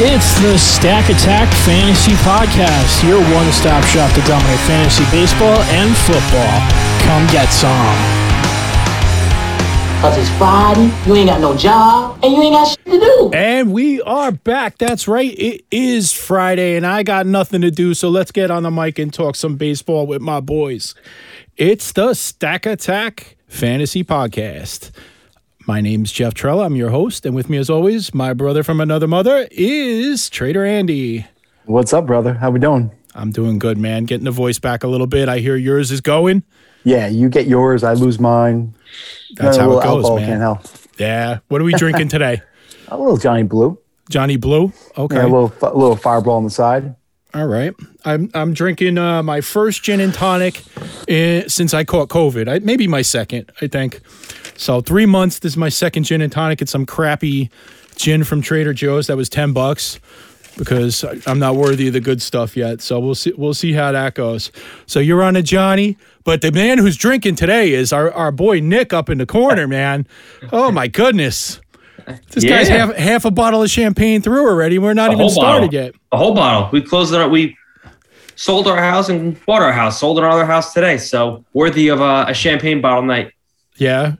It's the Stack Attack Fantasy Podcast, your one stop shop to dominate fantasy baseball and football. Come get some. Cause it's Friday, you ain't got no job, and you ain't got shit to do. And we are back. That's right. It is Friday, and I got nothing to do. So let's get on the mic and talk some baseball with my boys. It's the Stack Attack Fantasy Podcast. My name's Jeff Trella. I'm your host. And with me, as always, my brother from another mother is Trader Andy. What's up, brother? How we doing? I'm doing good, man. Getting the voice back a little bit. I hear yours is going. Yeah, you get yours, I lose mine. That's a how it goes, man. Can't help. Yeah. What are we drinking today? A little Johnny Blue. Johnny Blue. Okay. Yeah, a little fi- little fireball on the side. All right. I'm I'm drinking uh, my first gin and tonic uh, since I caught COVID. I, maybe my second, I think. So three months. This is my second gin and tonic. It's some crappy gin from Trader Joe's that was ten bucks because I- I'm not worthy of the good stuff yet. So we'll see. We'll see how that goes. So you're on a Johnny, but the man who's drinking today is our our boy Nick up in the corner, man. Oh my goodness. This guy's half half a bottle of champagne through already. We're not A even started bottle. yet. A whole bottle. We closed it. We sold our house and bought our house. Sold another house today. So worthy of a, a champagne bottle night. Yeah.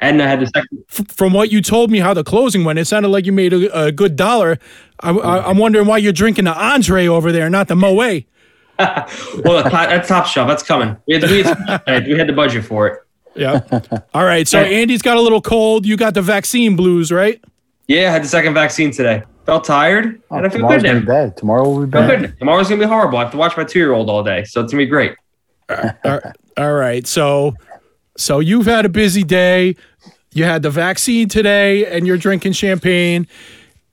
And I had the second. f- from what you told me how the closing went, it sounded like you made a, a good dollar. I, I, I'm wondering why you're drinking the Andre over there, not the Moet. Well, that's top shelf. That's coming. We had, we, had, we had the budget for it. Yeah. All right. So Andy's got a little cold. You got the vaccine blues, right? Yeah, I had the second vaccine today. Felt tired. Oh, and I feel tomorrow's good gonna now. be bad. Tomorrow will be Feel bad. good. Tomorrow's gonna be horrible. I have to watch my two year old all day, so it's gonna be great. Uh, all- all right. So, so you've had a busy day. You had the vaccine today, and you're drinking champagne.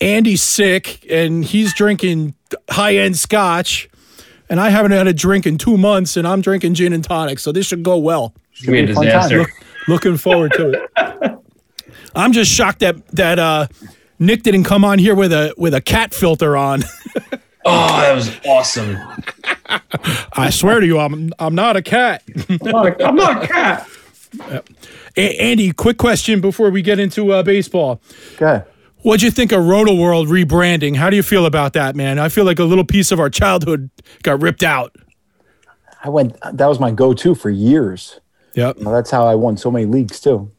Andy's sick, and he's drinking high end scotch. And I haven't had a drink in two months, and I'm drinking gin and tonic. So this should go well. It's gonna be a Fun time. disaster. Looking forward to it. I'm just shocked that that uh, Nick didn't come on here with a with a cat filter on. Oh, that was awesome. I swear to you, I'm I'm not a cat. I'm not a, I'm not a cat. A- Andy, quick question before we get into uh, baseball. Okay. What'd you think of Roto World rebranding? How do you feel about that, man? I feel like a little piece of our childhood got ripped out. I went. That was my go-to for years. Yep. Well, that's how I won so many leagues too.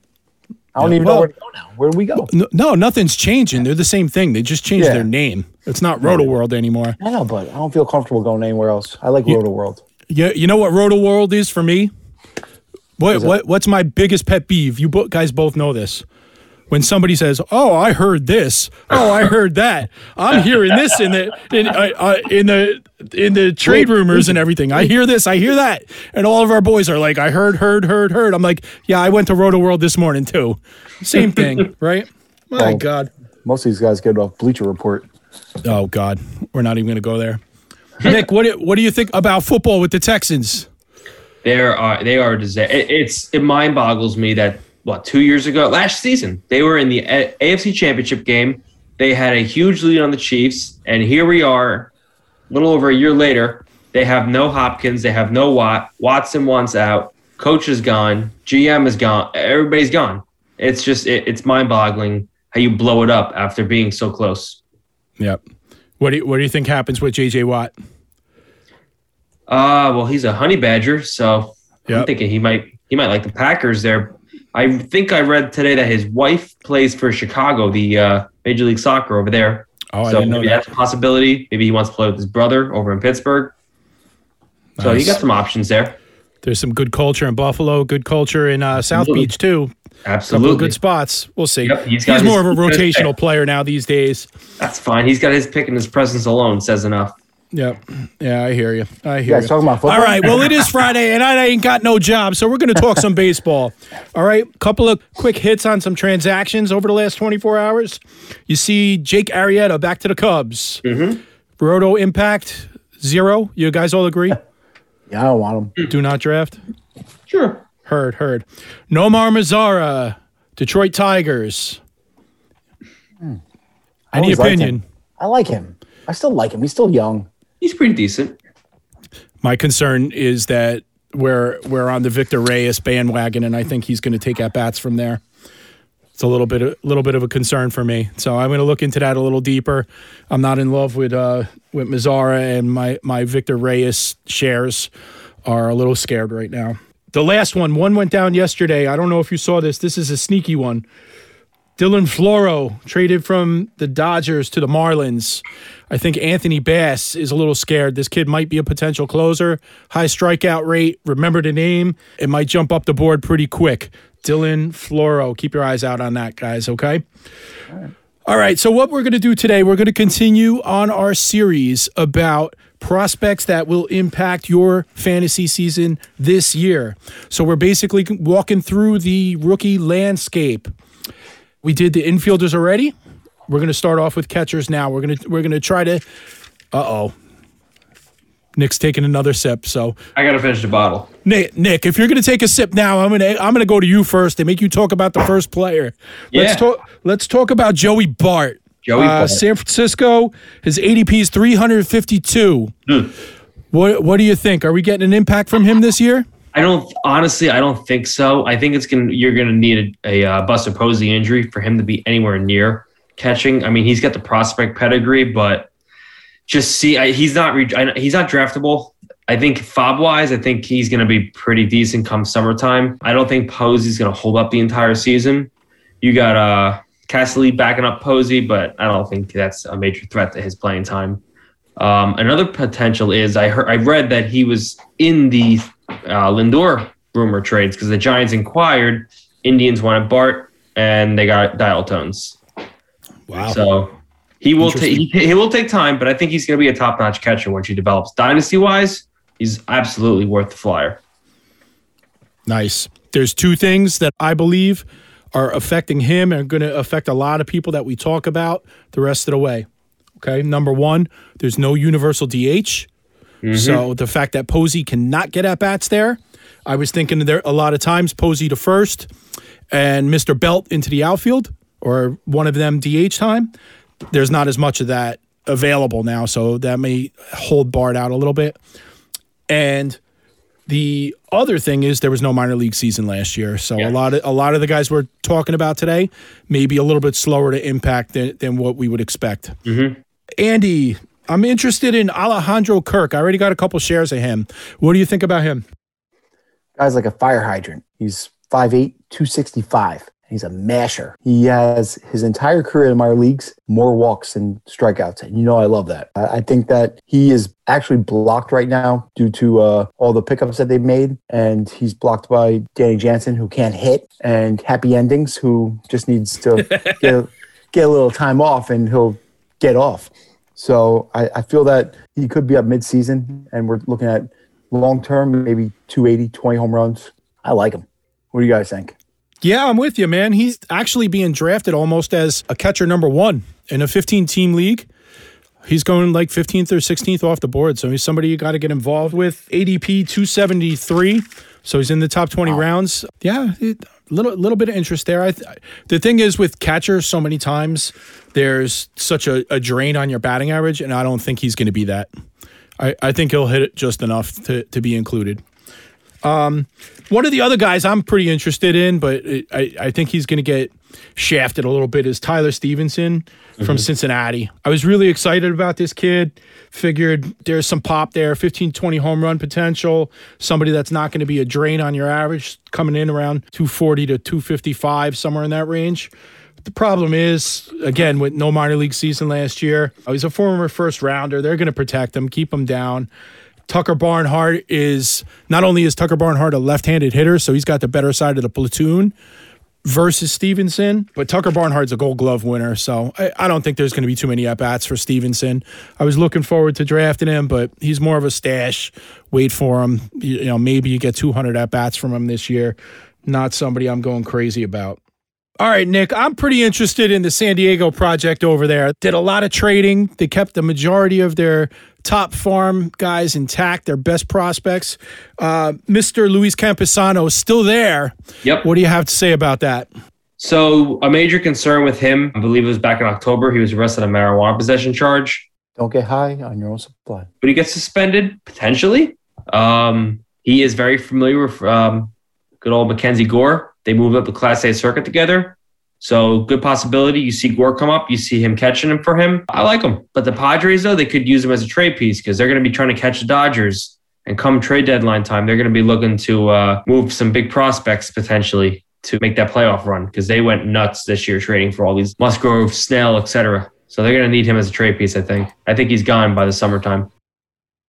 I don't Yeah, even well- know where to go now. Where do we go? No, no, nothing's changing. They're the same thing. They just changed Yeah. their name. It's not Roto World anymore. I know, but I don't feel comfortable going anywhere else. I like Roto World. You, you know what Roto World is for me? What, what what's my biggest pet peeve? You guys both know this. When somebody says, "Oh, I heard this," "Oh, I heard that," I'm hearing this in the in, uh, uh, in the in the trade rumors and everything. I hear this, I hear that, and all of our boys are like, "I heard, heard, heard, heard." I'm like, "Yeah, I went to Roto World this morning too." Same thing, right? My Oh. God. Most of these guys get off Bleacher Report. Oh God, we're not even going to go there. Nick, what do, what do you think about football with the Texans? There are they are a disaster. It, it's it mind boggles me that what two years ago, last season, they were in the AFC Championship game. They had a huge lead on the Chiefs, and here we are, a little over a year later. They have no Hopkins. They have no Watt. Watson wants out. Coach is gone. GM is gone. Everybody's gone. It's just it, it's mind boggling how you blow it up after being so close. Yep. What do you, what do you think happens with JJ Watt? Uh well, he's a honey badger, so I'm thinking he might he might like the Packers there. I think I read today that his wife plays for Chicago, the uh, Major League Soccer over there. Oh, I so didn't know maybe that. that's a possibility. Maybe he wants to play with his brother over in Pittsburgh. So you got some options there. There's some good culture in Buffalo, good culture in uh, South Absolutely. Beach too. Absolutely, good spots. We'll see. Yep, he's he's more his- of a he's got his rotational player now these days. that's fine. He's got his pick and his presence alone says enough. Yep. Yeah, I hear you. I hear guys you. talking about football? All right. Well, it is Friday, and I ain't got no job, so we're going to talk some baseball. All right. Couple of quick hits on some transactions over the last 24 hours. You see Jake Arrieta back to the Cubs. Mm-hmm. Roto impact zero. You guys all agree? Yeah, I don't want him. Do not draft. Sure. Heard. Heard. Nomar Mazara, Detroit Tigers. Any always opinion? I like him. I still like him. He's still young. He's pretty decent. My concern is that we're we're on the Victor Reyes bandwagon, and I think he's going to take at bats from there. It's a little bit a little bit of a concern for me. So I'm going to look into that a little deeper. I'm not in love with uh, with Mazara and my my Victor Reyes shares are a little scared right now. The last one, one went down yesterday. I don't know if you saw this. This is a sneaky one. Dylan Floro traded from the Dodgers to the Marlins. I think Anthony Bass is a little scared. This kid might be a potential closer. High strikeout rate. Remember the name. It might jump up the board pretty quick. Dylan Floro. Keep your eyes out on that, guys, okay? All right. So, what we're going to do today, we're going to continue on our series about prospects that will impact your fantasy season this year. So, we're basically walking through the rookie landscape. We did the infielders already. We're going to start off with catchers now. We're going to we're going to try to Uh oh. Nick's taking another sip. So I gotta finish the bottle. Nick, Nick, if you're going to take a sip now, I'm going to I'm going to go to you first and make you talk about the first player. Let's Yeah. talk let's talk about Joey Bart. Joey Uh, Bart. San Francisco, his ADP is 352. Hmm. What what do you think? Are we getting an impact from him this year? I don't honestly. I don't think so. I think it's gonna. You're gonna need a, a uh, Buster Posey injury for him to be anywhere near catching. I mean, he's got the prospect pedigree, but just see, I, he's not. Re, I, he's not draftable. I think fob wise, I think he's gonna be pretty decent come summertime. I don't think Posey's gonna hold up the entire season. You got uh Cassidy backing up Posey, but I don't think that's a major threat to his playing time. Um, another potential is I heard I read that he was in the uh, Lindor rumor trades because the Giants inquired, Indians wanted Bart, and they got dial tones. Wow. So he will take he, he will take time, but I think he's going to be a top notch catcher once he develops. Dynasty wise, he's absolutely worth the flyer. Nice. There's two things that I believe are affecting him and going to affect a lot of people that we talk about the rest of the way. Okay. Number one, there's no universal DH. So mm-hmm. the fact that Posey cannot get at bats there, I was thinking there a lot of times Posey to first and Mr. Belt into the outfield or one of them DH time. There's not as much of that available now, so that may hold Bart out a little bit. And the other thing is there was no minor league season last year, so Yeah. a lot of a lot of the guys we're talking about today may be a little bit slower to impact than, than what we would expect. Mm-hmm. Andy, I'm interested in Alejandro Kirk. I already got a couple shares of him. What do you think about him? Guy's like a fire hydrant. He's 5'8, 265. He's a masher. He has his entire career in minor leagues more walks than strikeouts. And you know, I love that. I I think that he is actually blocked right now due to uh, all the pickups that they've made. And he's blocked by Danny Jansen, who can't hit, and Happy Endings, who just needs to get, get a little time off and he'll get off. So I, I feel that he could be up midseason, and we're looking at long term, maybe 280, 20 home runs. I like him. What do you guys think? Yeah, I'm with you, man. He's actually being drafted almost as a catcher number one in a 15 team league. He's going like 15th or 16th off the board. So he's somebody you got to get involved with. ADP 273. So he's in the top 20 rounds. Yeah, it, little little bit of interest there. I th- the thing is with catchers, so many times there's such a, a drain on your batting average, and I don't think he's going to be that. I, I think he'll hit it just enough to, to be included. Um, one of the other guys I'm pretty interested in, but it, I, I think he's going to get shafted a little bit, is Tyler Stephenson from mm-hmm. Cincinnati. I was really excited about this kid. Figured there's some pop there, 15, 20 home run potential. Somebody that's not going to be a drain on your average, coming in around 240 to 255, somewhere in that range. The problem is, again, with no minor league season last year, oh, he's a former first rounder. They're going to protect him, keep him down. Tucker Barnhart is not only is Tucker Barnhart a left-handed hitter, so he's got the better side of the platoon versus Stephenson, but Tucker Barnhart's a Gold Glove winner, so I, I don't think there's going to be too many at bats for Stephenson. I was looking forward to drafting him, but he's more of a stash. Wait for him. You, you know, maybe you get 200 at bats from him this year. Not somebody I'm going crazy about. All right, Nick, I'm pretty interested in the San Diego project over there. Did a lot of trading. They kept the majority of their top farm guys intact, their best prospects. Uh, Mr. Luis Campusano is still there. Yep. What do you have to say about that? So a major concern with him, I believe it was back in October, he was arrested on a marijuana possession charge. Don't get high on your own supply. but he gets suspended potentially. Um, he is very familiar with um, good old Mackenzie Gore. They moved up the Class A circuit together, So good possibility. You see Gore come up, you see him catching him for him. I like him. But the Padres, though, they could use him as a trade piece because they're going to be trying to catch the Dodgers. And come trade deadline time, they're going to be looking to uh, move some big prospects potentially to make that playoff run because they went nuts this year trading for all these Musgrove, Snell, etc. So they're going to need him as a trade piece. I think. I think he's gone by the summertime.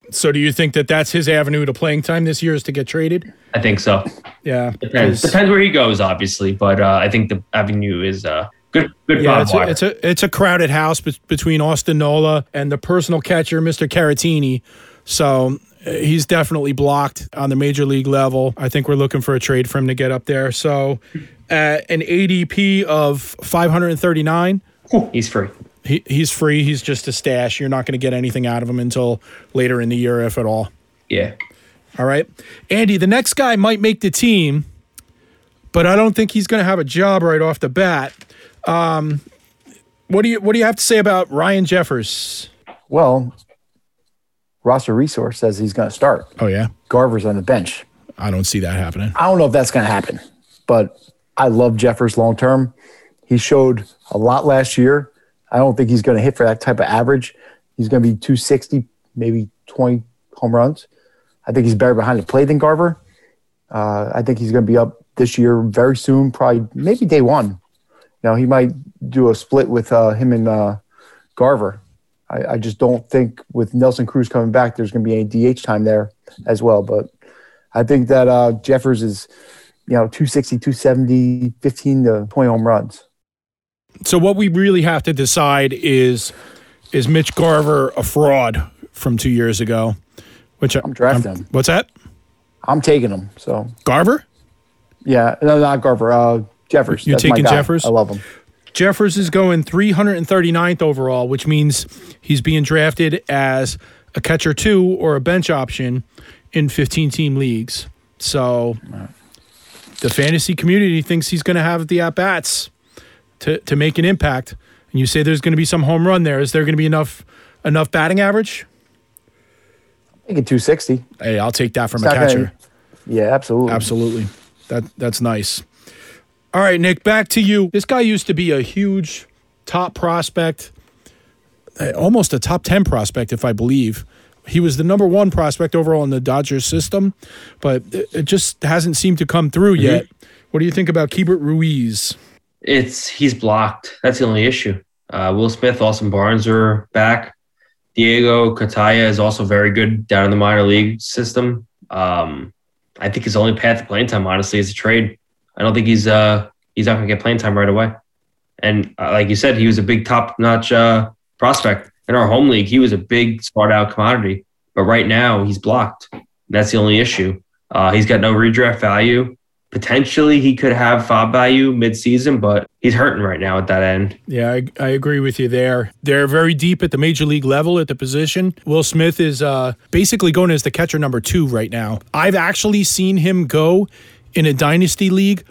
So do you think that that's his avenue to playing time this year is to get traded? I think so. Yeah. Depends. Depends where he goes, obviously, but uh, I think the avenue is uh, good. Good Yeah, it's a, it's a it's a crowded house be- between Austin Nola and the personal catcher, Mr. Caratini. So uh, he's definitely blocked on the major league level. I think we're looking for a trade for him to get up there. So uh, an ADP of 539. he's free. He, he's free. He's just a stash. You're not going to get anything out of him until later in the year, if at all. Yeah. All right. Andy, the next guy might make the team, but I don't think he's going to have a job right off the bat. Um, what do you what do you have to say about Ryan Jeffers? Well, roster resource says he's going to start. Oh yeah. Garver's on the bench. I don't see that happening. I don't know if that's going to happen, but I love Jeffers long term. He showed a lot last year. I don't think he's going to hit for that type of average. He's going to be 260, maybe 20 home runs. I think he's better behind the plate than Garver. Uh, I think he's going to be up this year very soon, probably maybe day one. Know, he might do a split with uh, him and uh, Garver. I, I just don't think with Nelson Cruz coming back, there's going to be any DH time there as well. But I think that uh, Jeffers is, you know, 260, 270, 15 to 20 home runs. So what we really have to decide is is Mitch Garver a fraud from two years ago? Which I'm drafting him. What's that? I'm taking him. So, Garver? yeah, no, not Garver. Uh, Jeffers. You're That's my taking. Jeffers? I love him. Jeffers is going 339th overall, which means he's being drafted as a catcher two or a bench option in 15 team leagues. So the fantasy community thinks he's going to have the at bats to, to make an impact. And you say there's going to be some home run there. Is there going to be enough enough batting average? I think 260. Hey, I'll take that from It's a not gonna- catcher. Yeah, absolutely. Absolutely. That that's nice. All right, Nick, back to you. This guy used to be a huge top prospect, uh, almost a top 10 prospect if I believe. He was the number 1 prospect overall in the Dodgers system, but it it just hasn't seemed to come through yet. What do you think about Keibert Ruiz? It's he's blocked. That's the only issue. Uh, Will Smith, Austin Barnes are back. Diego Cartaya is also very good down in the minor league system. Um, I think his only path to playing time, honestly, is a trade. I don't think he's uh, he's not going to get playing time right away. And uh, like you said, he was a big top notch uh, prospect in our home league. He was a big spot out commodity, but right now he's blocked. That's the only issue. Uh, he's got no redraft value. Potentially, he could have fob value mid-season, but he's hurting right now at that end. Yeah, I, I agree with you there. They're very deep at the major league level at the position. Will Smith is uh, basically going as the catcher number two right now. I've actually seen him go in a dynasty league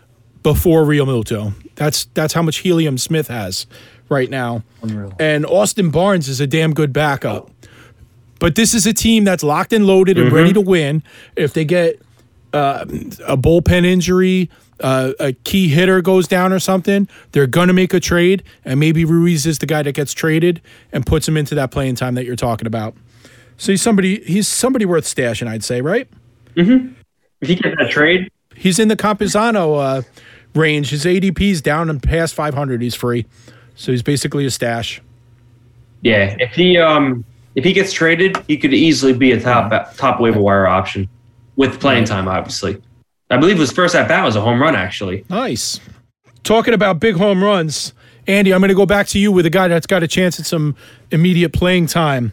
before Realmuto. That's that's how much helium Smith has right now. Unreal. And Austin Barnes is a damn good backup. But this is a team that's locked and loaded and ready to win. If they get uh, a bullpen injury, uh, a key hitter goes down or something, they're going to make a trade. And maybe Ruiz is the guy that gets traded and puts him into that playing time that you're talking about. So he's somebody he's somebody worth stashing, I'd say, right? Mm-hmm. If he gets that trade, He's in the Campusano uh, range. His ADP's down and past 500. He's free. So he's basically a stash. yeah. If he um if he gets traded, he could easily be a top top waiver wire option with playing time. Obviously, I believe his first at bat was a home run. Actually, Nice. Talking about big home runs, Andy, I'm going to go back to you with a guy that's got a chance at some immediate playing time.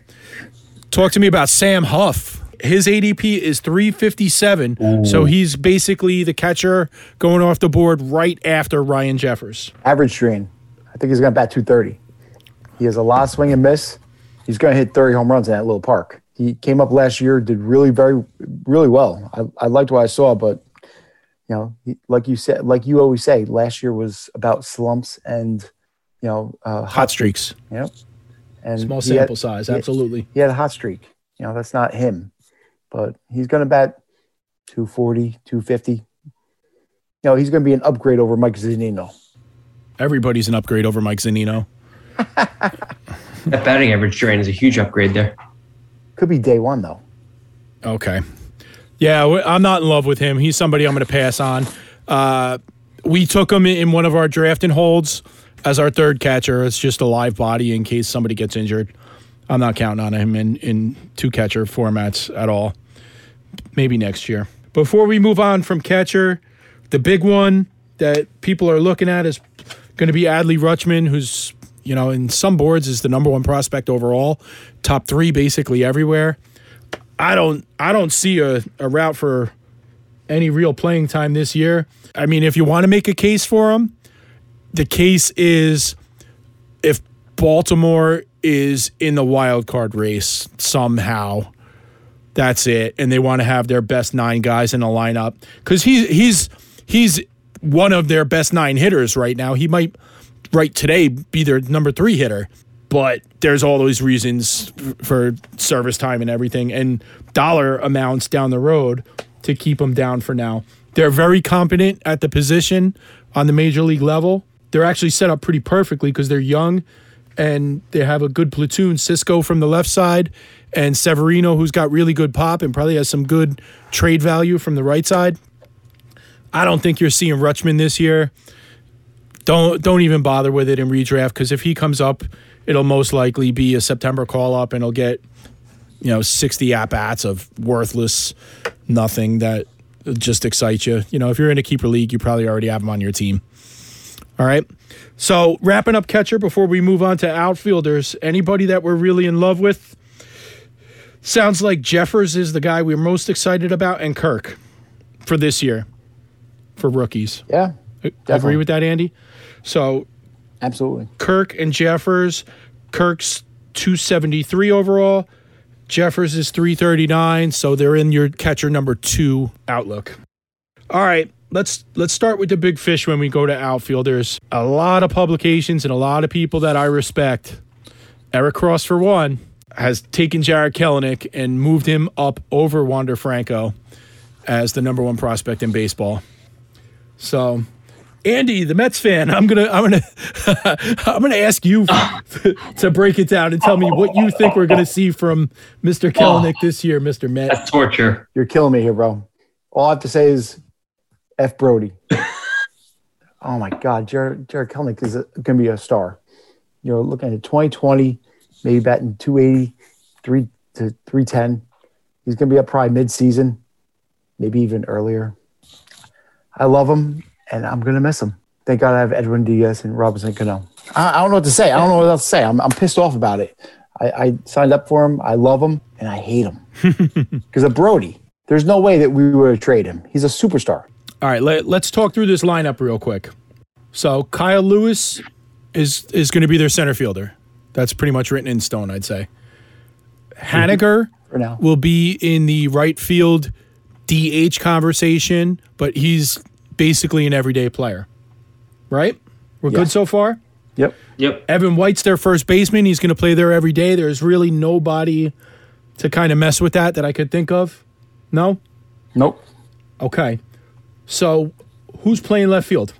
Talk to me about Sam Huff. His ADP is 357, so he's basically the catcher going off the board right after Ryan Jeffers. Average drain. I think he's going to bat 230. He has a lot of swing and miss. He's going to hit 30 home runs in that little park. He came up last year, did really, very, really well. I, I liked what I saw, but you know, he, like you said, like you always say, last year was about slumps and you know, uh, Hot streaks, You know, and small he had- sample size, absolutely. He had a hot streak. You know, that's not him, but he's going to bat 240, 250. You know, he's going to be an upgrade over Mike Zunino. Everybody's an upgrade over Mike Zunino. That batting average drain is a huge upgrade there. Could be day one though. Okay. Yeah, I'm not in love with him. He's somebody I'm going to pass on. Uh, we took him in one of our drafting holds as our third catcher. It's just a live body in case somebody gets injured. I'm not counting on him in, in two catcher formats at all. Maybe next year. Before we move on from catcher, the big one that people are looking at is going to be Adley Rutschman, who's, you know, in some boards is the number one prospect overall, top three basically everywhere. I don't I don't see a, a route for any real playing time this year. I mean, if you want to make a case for him, the case is if Baltimore is in the wild card race somehow, that's it, and they want to have their best nine guys in the lineup because he's he's he's one of their best nine hitters right now. He might right today be their number three hitter, but there's all those reasons for service time and everything, and dollar amounts down the road to keep them down for now. They're very competent at the position on the major league level. They're actually set up pretty perfectly because they're young and they have a good platoon. Sisco from the left side and Severino, who's got really good pop and probably has some good trade value from the right side. I don't think you're seeing Rutschman this year. Don't don't even bother with it in redraft because if he comes up, it'll most likely be a September call up and he'll get you know 60 at bats of worthless nothing that just excites you. You know, if you're in a keeper league, you probably already have him on your team. All right. So wrapping up catcher before we move on to outfielders. Anybody that we're really in love with? Sounds like Jeffers is the guy we're most excited about, and Kirk for this year for rookies. Yeah, Agree with that, Andy? So absolutely. Kirk and Jeffers. Kirk's 273 overall. Jeffers is 339, so they're in your catcher number two outlook. All right, let's let's start with the big fish when we go to outfielders. A lot of publications and a lot of people that I respect. Eric Cross, for one, has taken Jarred Kelenic and moved him up over Wander Franco as the number one prospect in baseball. So, Andy, the Mets fan, I'm gonna I'm gonna I'm gonna ask you to break it down and tell me what you think we're gonna see from Mr. Oh. Kelenic this year, Mr. Met. That's torture. You're killing me here, bro. All I have to say is F Brodie. oh my God, Jarred, Jarred Kelenic is going to be a star. You're looking at 2020, maybe batting 280, 3 to 310. He's going to be up probably mid-season, maybe even earlier. I love him, and I'm going to miss him. Thank God I have Edwin Diaz and Robinson Cano. I, I don't know what to say. I don't know what else to say. I'm, I'm pissed off about it. I, I signed up for him. I love him, and I hate him because of Brodie. There's no way that we would trade him. He's a superstar. All right, let, let's talk through this lineup real quick. So Kyle Lewis is is going to be their center fielder. That's pretty much written in stone, I'd say. Haniger will be in the right field DH conversation, but he's basically an everyday player. Right? We're Yeah. good so far? Yep. Yep. Evan White's their first baseman. He's going to play there every day. There's really nobody to kind of mess with that that I could think of. No? Nope. Okay. So who's playing left field?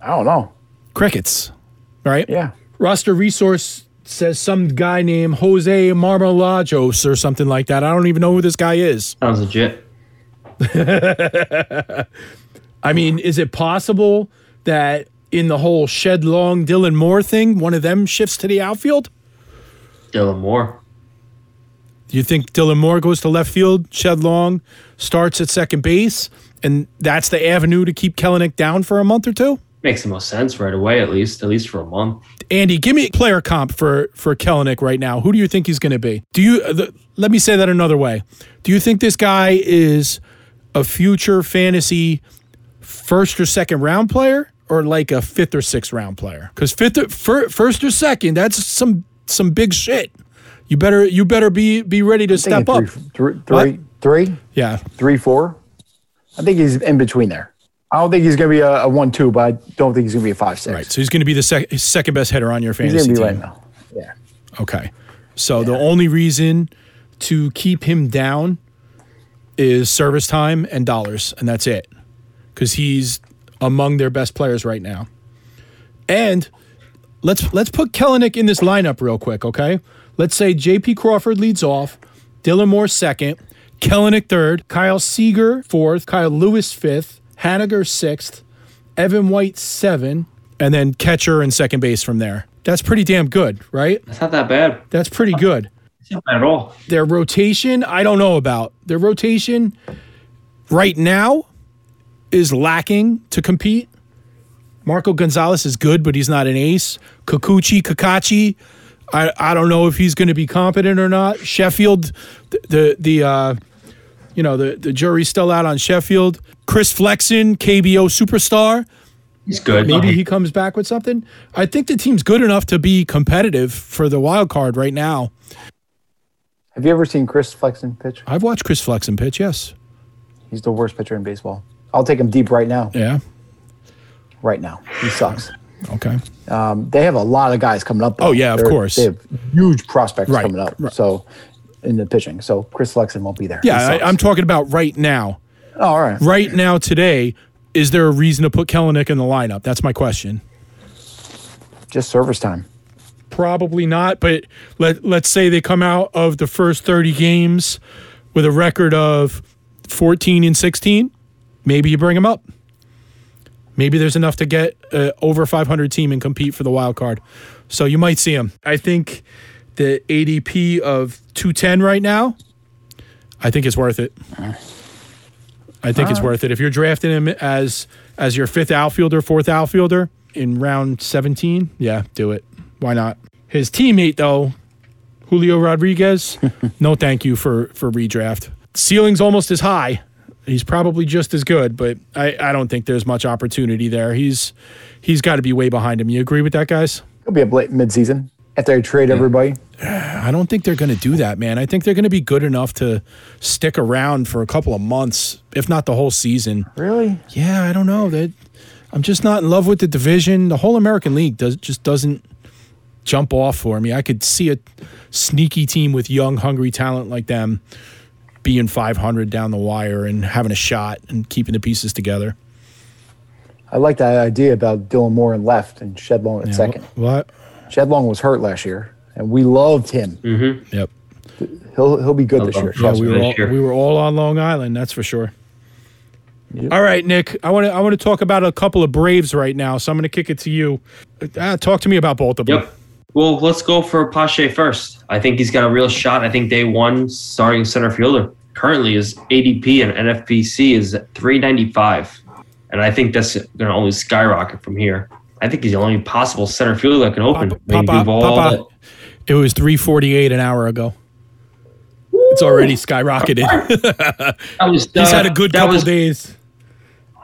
I don't know. Crickets. Right? Yeah. Roster resource says some guy named Jose Marmolejos or something like that. I don't even know who this guy is. Sounds legit. I mean, is it possible that in the whole Shed Long Dylan Moore thing, one of them shifts to the outfield? Dylan Moore. Do you think Dylan Moore goes to left field, Shed Long starts at second base, and that's the avenue to keep Kelenic down for a month or two? Makes the most sense right away, at least, at least for a month. Andy, give me a player comp for for Kelenic right now. Who do you think he's going to be? Do you uh, the, let me say that another way? Do you think this guy is a future fantasy first or second round player, or like a fifth or sixth round player? Because fifth, or, fir, first or second, that's some some big shit. You better you better be be ready to step up. Thinking Three, three, three, three, Yeah, three, four. I think he's in between there. I don't think he's going to be a, a one, two, but I don't think he's going to be a five, six. right. So he's going to be the sec- second best hitter on your he's fantasy going to be team. right now. Yeah. Okay. So the only reason to keep him down is service time and dollars, and that's it. Because he's among their best players right now. And let's let's put Kelenic in this lineup real quick, okay? Let's say J.P. Crawford leads off, Dylan Moore second, Kelenic third, Kyle Seager fourth, Kyle Lewis fifth, Haniger sixth, Evan White seven, and then catcher and second base from there. That's pretty damn good, right? That's not that bad. That's pretty good. It's not bad at all. Their rotation, I don't know about. Their rotation right now is lacking to compete. Marco Gonzalez is good, but he's not an ace. Kikuchi, Kakachi, I, I don't know if he's going to be competent or not. Sheffield, the the, the uh, you know the the jury's still out on Sheffield. Chris Flexen, KBO superstar. He's good. Maybe he comes back with something. I think the team's good enough to be competitive for the wild card right now. Have you ever seen Chris Flexen pitch? I've watched Chris Flexen pitch. Yes. He's the worst pitcher in baseball. I'll take him deep right now. Yeah. Right now, he sucks. Okay. Um, they have a lot of guys coming up. though. Oh, yeah, of They're- course. They have huge prospects Right, coming up. right. So in the pitching, so Chris Flexen won't be there. Yeah, I, I'm talking about right now. Oh, all right. Right now, today, is there a reason to put Kelenic in the lineup? That's my question. Just service time. Probably not, but let let's say they come out of the first 30 games with a record of 14 and 16. Maybe you bring him up. Maybe there's enough to get uh, over 500 team and compete for the wild card. So you might see him. I think the ADP of 210 right now, I think it's worth it. I think it's worth it. If you're drafting him as as your fifth outfielder, fourth outfielder in round 17, yeah, do it. Why not? His teammate though, Julio Rodriguez, no thank you for for redraft. Ceiling's almost as high. He's probably just as good, but I, I don't think there's much opportunity there. He's he's got to be way behind him. You agree with that, guys? He'll be a late mid-season after they trade everybody. I don't think they're going to do that, man. I think they're going to be good enough to stick around for a couple of months, if not the whole season. Really? Yeah, I don't know. That I'm just not in love with the division. The whole American League does just doesn't jump off for me. I could see a sneaky team with young, hungry talent like them being 500 down the wire and having a shot and keeping the pieces together. I like that idea about Dylan Moore and left and Shed Long at Yeah, second. wh- What? Shed Long was hurt last year, and we loved him. Yep. He'll he'll be good this year. Yeah, we were this all, year. we were all on Long Island, that's for sure. Yep. All right, Nick. I want to I want to talk about a couple of Braves right now, so I'm going to kick it to you. Uh, talk to me about both of them. Yep. Well, let's go for Pache first. I think he's got a real shot. I think day one starting center fielder currently is ADP and NFPC is 395. And I think that's going to only skyrocket from here. I think he's the only possible center fielder that can open. Papa, I mean, Papa, Duvall, Papa, it was 348 an hour ago. It's already skyrocketed. that was, He's uh, had a good couple was, days.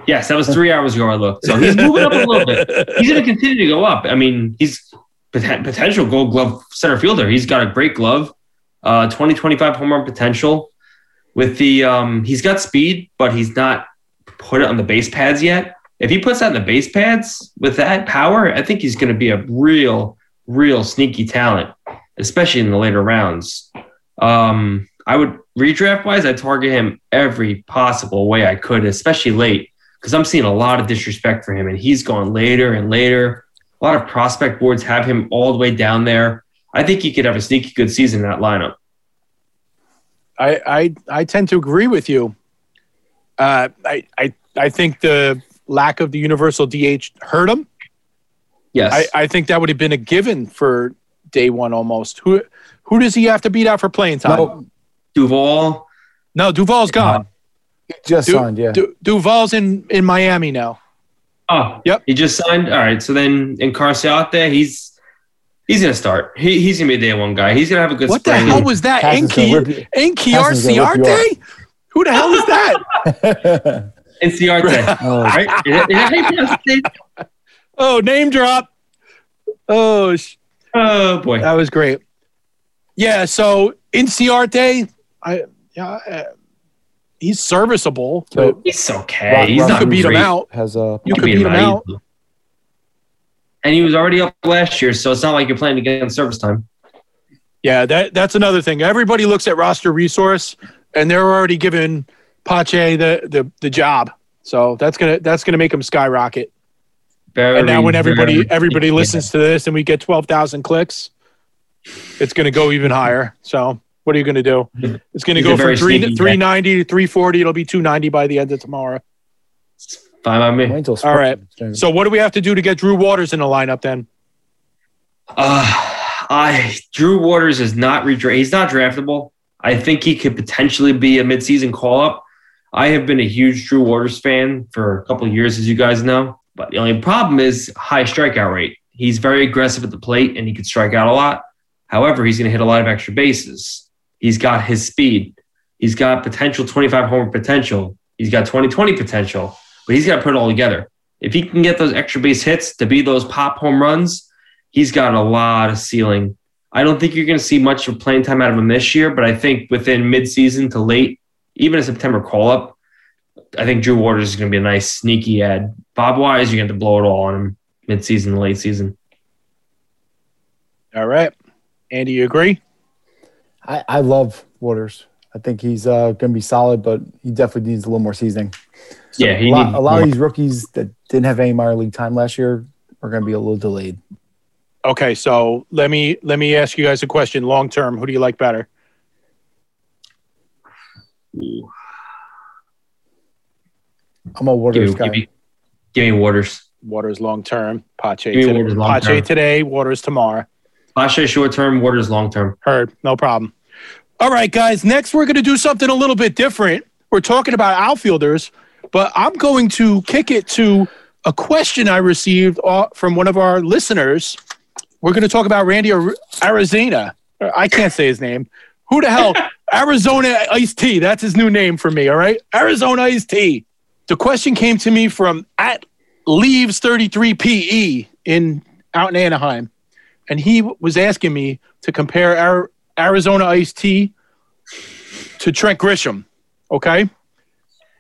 Yes, that was three hours ago. I looked, so he's moving up a little bit. He's going to continue to go up. I mean, he's potential Gold Glove center fielder. He's got a great glove, uh, 20, 25 home run potential. With the, um, he's got speed, but he's not put it on the base pads yet. If he puts that in the base pads with that power, I think he's going to be a real, real sneaky talent, especially in the later rounds. Um, I would redraft wise, I target him every possible way I could, especially late because I'm seeing a lot of disrespect for him, and he's gone later and later. A lot of prospect boards have him all the way down there. I think he could have a sneaky good season in that lineup. I, I I tend to agree with you. Uh, I, I I think the lack of the universal DH hurt him. Yes. I, I think that would have been a given for day one almost. Who who does he have to beat out for playing time? No, Duvall. No, Duvall's gone. he just Du- signed. Yeah. Du- Duvall's in in Miami now. Oh, Yep. He just signed. All right. So then in Carciate, he's he's gonna start. He, he's gonna be a day one guy. He's gonna have a good What the hell was that? Haskins gonna Enki Enki Haskins gonna rip you Arciarte? Who the hell is that? Inciarte. Oh, right? Is that- is that how you pronounce his name? oh, name drop. Oh, sh- Oh boy. that was great. Yeah, so Inciarte, I yeah, uh, he's serviceable. but So He's okay. Rock- he's Rock not uh, you could beat him out. has a You Could could beat beat him out out. And he was already up last year, so it's not like you're playing against service time. Yeah, that that's another thing. Everybody looks at roster resource, and they're already giving Pache the the the job. So that's gonna that's gonna make him skyrocket. Very, and now when everybody very- everybody listens to this and we get 12,000 clicks, it's going to go even higher. So, what are you going to do? It's going to go from three, 390 to 340. It'll be 290 by the end of tomorrow. Fine by me. All right. So, what do we have to do to get Drew Waters in the lineup then? Uh, I Drew Waters is not redra- He's not draftable. I think he could potentially be a midseason call up. I have been a huge Drew Waters fan for a couple of years, as you guys know. But the only problem is high strikeout rate. He's very aggressive at the plate and he can strike out a lot. However, he's going to hit a lot of extra bases. He's got his speed. He's got potential 25 homer potential. He's got 2020 potential, but he's got to put it all together. If he can get those extra base hits to be those pop home runs, he's got a lot of ceiling. I don't think you're going to see much of playing time out of him this year, but I think within midseason to late, even a September call up, I think Drew Waters is going to be a nice sneaky ad. Bob Wise, you're going to blow it all on him midseason late season. All right. Andy, you agree? I, I love Waters. I think he's uh, going to be solid, but he definitely needs a little more seasoning. Yeah, he a lot, needs a lot of these rookies that didn't have any minor league time last year are going to be a little delayed. Okay, so let me let me ask you guys a question. Long term, who do you like better? Ooh. I'm a Give Waters me, guy. give, me, give me Waters. Waters long term, Pache today, Waters Pache today, Waters tomorrow. Pache short term, Waters long term. Heard, no problem. All right, guys. Next, we're going to do something a little bit different. We're talking about outfielders, but I'm going to kick it to a question I received uh, from one of our listeners. We're going to talk about Randy Ar- Arizona. I can't say his name. Who the hell? Arizona Ice Tea. That's his new name for me. All right, Arizona Ice Tea. The question came to me from at leaves 33 PE in out in Anaheim, and he was asking me to compare Ar- Arizona Ice Tea to Trent Grisham. Okay,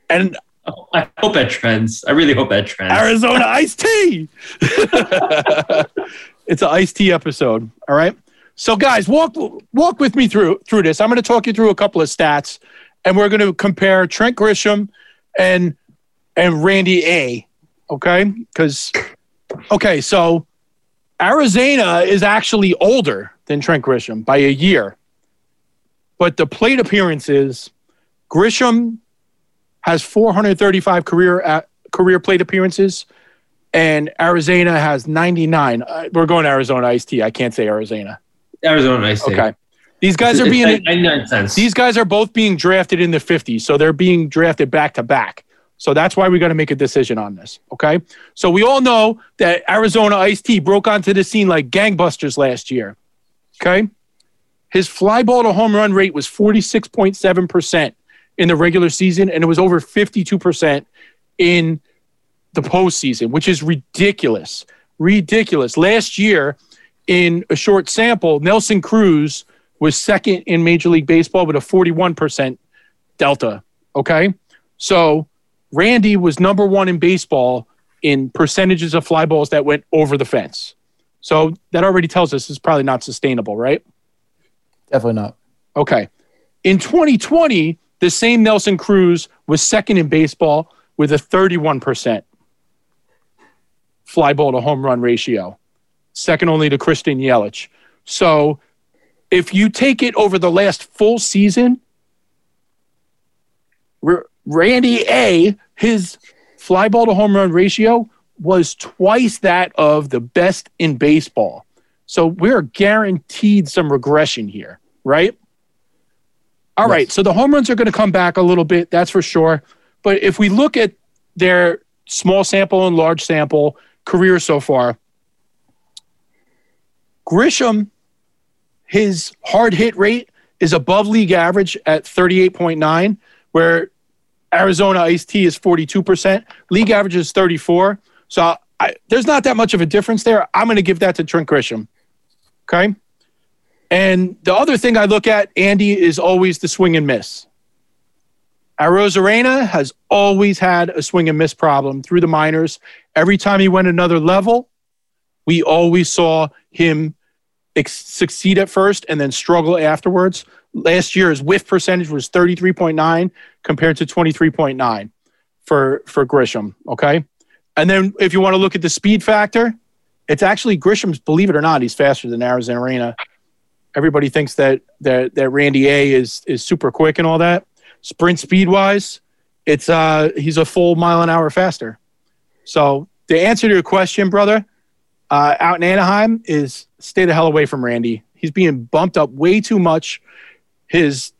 and oh, I hope that trends. I really hope that trends. Arizona Ice Tea. it's an iced tea episode. All right. So guys, walk walk with me through through this. I'm going to talk you through a couple of stats, and we're going to compare Trent Grisham and and Randy A. Okay, because okay, so Arizona is actually older than Trent Grisham by a year, but the plate appearances, Grisham has 435 career uh, career plate appearances, and Arizona has 99. Uh, we're going Arizona Ice Tea. I can't say Arizona. Arizona Ice Tea. Okay, these guys are It's being 99 cents. these guys are both being drafted in the 50s, so they're being drafted back to back. So that's why we got to make a decision on this. Okay. So we all know that Arizona Ice Tea broke onto the scene like gangbusters last year. Okay. His fly ball to home run rate was 46.7% in the regular season, and it was over 52% in the postseason, which is ridiculous. Ridiculous. Last year, in a short sample, Nelson Cruz was second in Major League Baseball with a 41% delta. Okay. So Randy was number one in baseball in percentages of fly balls that went over the fence. So that already tells us it's probably not sustainable, right? Definitely not. Okay. In 2020, the same Nelson Cruz was second in baseball with a 31% fly ball to home run ratio, second only to Christian Yelich. So if you take it over the last full season, Randy A, his fly ball to home run ratio was twice that of the best in baseball. So we're guaranteed some regression here, right? All Yes. right. So the home runs are going to come back a little bit, that's for sure. But if we look at their small sample and large sample career so far, Grisham, his hard hit rate is above league average at 38.9, where Arizona Ice Tea is 42%. League average is 34. So I, there's not that much of a difference there. I'm going to give that to Trent Grisham. Okay. And the other thing I look at, Andy, is always the swing and miss. Arozarena has always had a swing and miss problem through the minors. Every time he went another level, we always saw him ex- succeed at first and then struggle afterwards. Last year, his whiff percentage was 33.9 compared to 23.9 for, for Grisham. Okay. And then if you want to look at the speed factor, it's actually Grisham's. Believe it or not, he's faster than Arozarena. Everybody thinks that that that Randy A is is super quick and all that. Sprint speed wise, it's uh he's a full mile an hour faster. So the answer to your question, brother, uh, out in Anaheim is stay the hell away from Randy. He's being bumped up way too much. His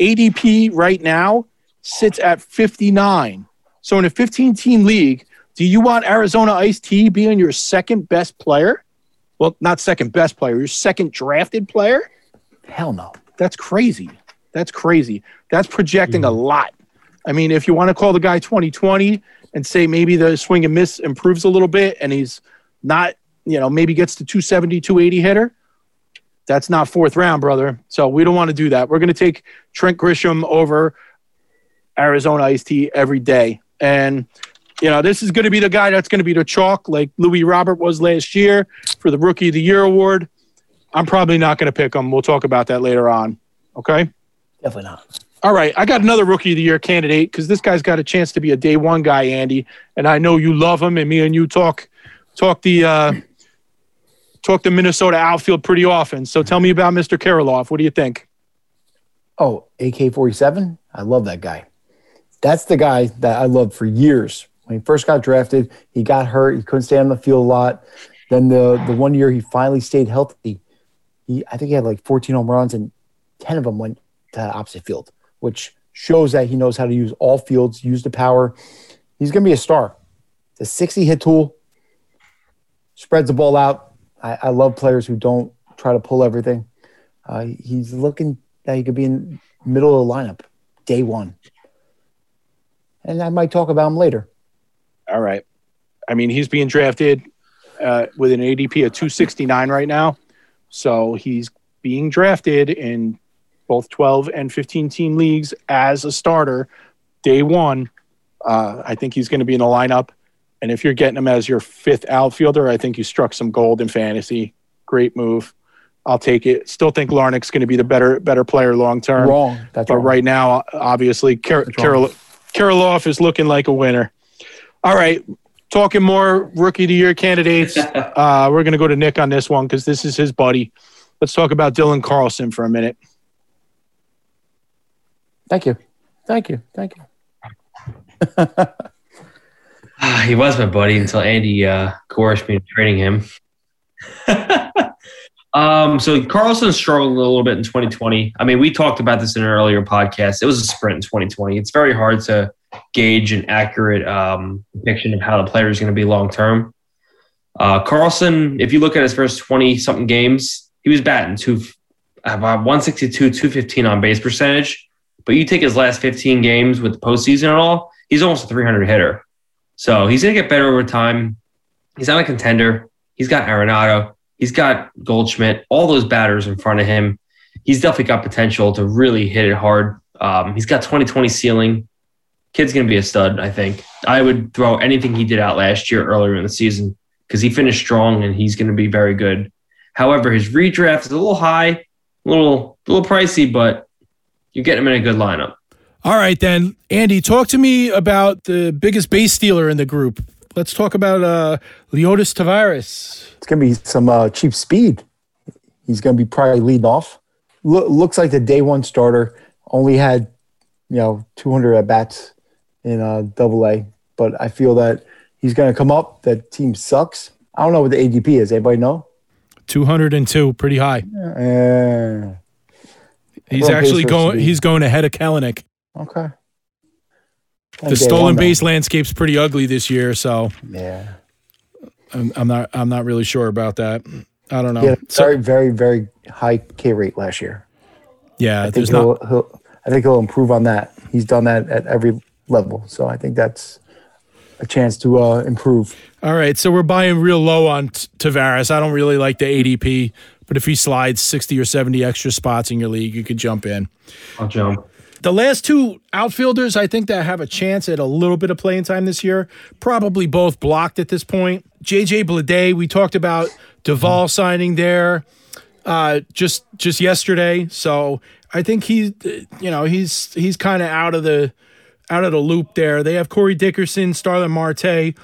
ADP right now sits at 59. So in a 15 team league, do you want Arizona Ice T being your second best player? Well, not second best player, your second drafted player? Hell no. That's crazy. That's crazy. That's projecting mm-hmm. a lot. I mean, if you want to call the guy 2020 and say maybe the swing and miss improves a little bit and he's not, you know, maybe gets to 270, 280 hitter, that's not fourth round, brother. So we don't want to do that. We're going to take Trent Grisham over Arizona Ice T every day. And, you know, this is going to be the guy that's going to be the chalk like Luis Robert was last year for the Rookie of the Year award. I'm probably not going to pick him. We'll talk about that later on. Okay. Definitely not. All right, I got another rookie of the year candidate because this guy's got a chance to be a day one guy, Andy, and I know you love him, and me and you talk talk the uh, talk the Minnesota outfield pretty often. So tell me about Mr. Kirilloff. What do you think? Oh, AK forty seven. I love that guy. That's the guy that I loved for years. When he first got drafted, he got hurt. He couldn't stay on the field a lot. Then the the one year he finally stayed healthy, he I think he had like 14 home runs and 10 of them went to opposite field which shows that he knows how to use all fields, use the power. He's going to be a star. It's a 60 hit tool, spreads the ball out. I, I love players who don't try to pull everything. Uh, he's looking that he could be in middle of the lineup day one. And I might talk about him later. All right. I mean, he's being drafted uh, with an ADP of 269 right now. So he's being drafted in both 12 and 15 team leagues as a starter day one. Uh, I think he's going to be in the lineup. And if you're getting him as your fifth outfielder, I think you struck some gold in fantasy. Great move. I'll take it. Still think Larnach's going to be the better better player long term. Wrong. That's but wrong. right now, obviously, Kar- Karol- is looking like a winner. All right, talking more rookie of the year candidates. uh, we're going to go to Nick on this one because this is his buddy. Let's talk about Dylan Carlson for a minute. Thank you. Thank you. Thank you. he was my buddy until Andy uh, coerced me into trading him. um, so Carlson struggled a little bit in 2020. I mean, we talked about this in an earlier podcast. It was a sprint in 2020. It's very hard to gauge an accurate um, depiction of how the player is going to be long term. Uh, Carlson, if you look at his first 20 something games, he was batting two, about 162, 215 on base percentage. But you take his last 15 games with the postseason and all, he's almost a 300 hitter. So he's going to get better over time. He's not a contender. He's got Arenado. He's got Goldschmidt, all those batters in front of him. He's definitely got potential to really hit it hard. Um, he's got 2020 ceiling. Kid's going to be a stud, I think. I would throw anything he did out last year earlier in the season because he finished strong and he's going to be very good. However, his redraft is a little high, a little, a little pricey, but you get him in a good lineup. All right, then, Andy, talk to me about the biggest base stealer in the group. Let's talk about uh, Leody Taveras. It's going to be some uh, cheap speed. He's going to be probably leading off. Lo- looks like the day one starter only had, you know, 200 at bats in uh, Double A, but I feel that he's going to come up. That team sucks. I don't know what the ADP is. Anybody know? 202, pretty high. Uh, He's actually going. He's going ahead of Kelenic. Okay. The stolen base landscape's pretty ugly this year, so yeah, I'm, I'm, not. I'm not really sure about that. I don't know. He had a very, very, very high K rate last year. Yeah, I think he'll, not, he'll. I think he'll improve on that. He's done that at every level, so I think that's a chance to uh, improve. All right, so we're buying real low on T- Taveras. I don't really like the ADP. But if he slides 60 or 70 extra spots in your league, you could jump in. I'll jump. The last two outfielders, I think, that have a chance at a little bit of playing time this year, probably both blocked at this point. JJ Bleday, we talked about Duvall signing there uh, just just yesterday. So I think he's you know he's he's kind of out of the out of the loop there. They have Corey Dickerson, Starling Marte,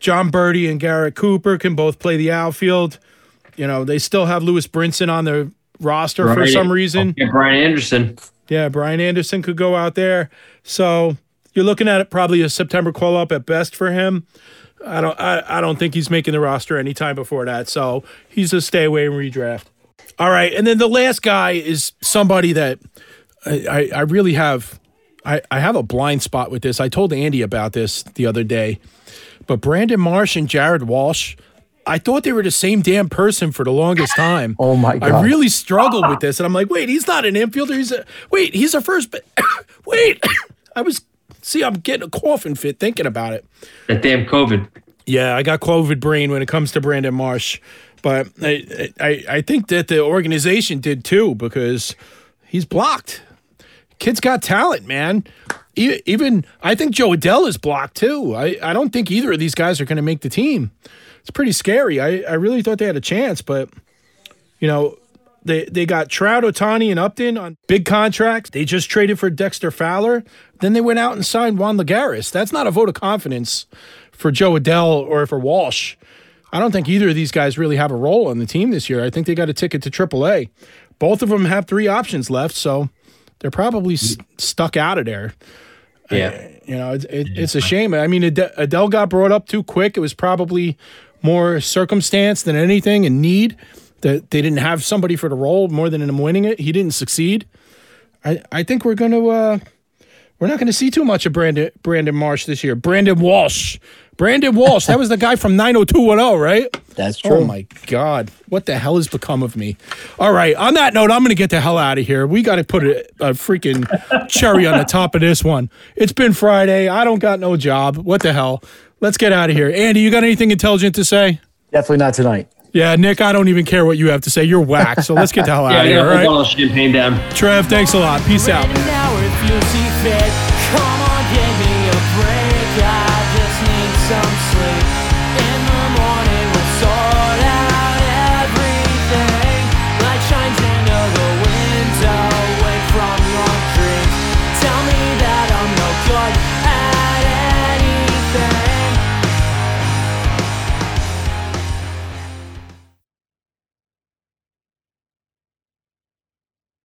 Jon Berti and Garrett Cooper can both play the outfield. You know, they still have Lewis Brinson on their roster for some reason. Yeah, Brian Anderson. Yeah, Brian Anderson could go out there. So you're looking at it probably a September call up at best for him. I don't I, I don't think he's making the roster anytime before that. So he's a stay away and redraft. All right. And then the last guy is somebody that I, I, I really have I, I have a blind spot with this. I told Andy about this the other day. But Brandon Marsh and Jared Walsh, I thought they were the same damn person for the longest time. Oh my god. I really struggled with this, and I'm like, wait, he's not an infielder. He's a wait, he's a first. Ba- wait, I was see, I'm getting a coughing fit thinking about it. That damn COVID. Yeah, I got COVID brain when it comes to Brandon Marsh, but I I, I think that the organization did too because he's blocked. Kid's got talent, man. E- Even I think Jo Adell is blocked too. I, I don't think either of these guys are going to make the team. It's pretty scary. I, I really thought they had a chance, but you know they they got Trout, Ohtani, and Upton on big contracts. They just traded for Dexter Fowler. Then they went out and signed Juan Lagares. That's not a vote of confidence for Jo Adell or for Walsh. I don't think either of these guys really have a role on the team this year. I think they got a ticket to AAA. Both of them have three options left, so they're probably s- stuck out of there. Yeah. Uh, you know, it's, it, it's a shame. I mean, Ade- Adell got brought up too quick. It was probably more circumstance than anything and need that they didn't have somebody for the role more than him winning it. He didn't succeed. I, I think we're going to, uh, we're not going to see too much of Brandon, Brandon Marsh this year. Brandon Walsh. Brandon Walsh. That was the guy from 90210, right? That's true. Oh my God. What the hell has become of me? All right. On that note, I'm going to get the hell out of here. We got to put a, a freaking cherry on the top of this one. It's been Friday. I don't got no job. What the hell? Let's get out of here. Andy, you got anything intelligent to say? Definitely not tonight. Yeah, Nick, I don't even care what you have to say. You're whack. So let's get the hell out I of here. got All a right. bottle of champagne down. Trev, thanks a lot. Peace out.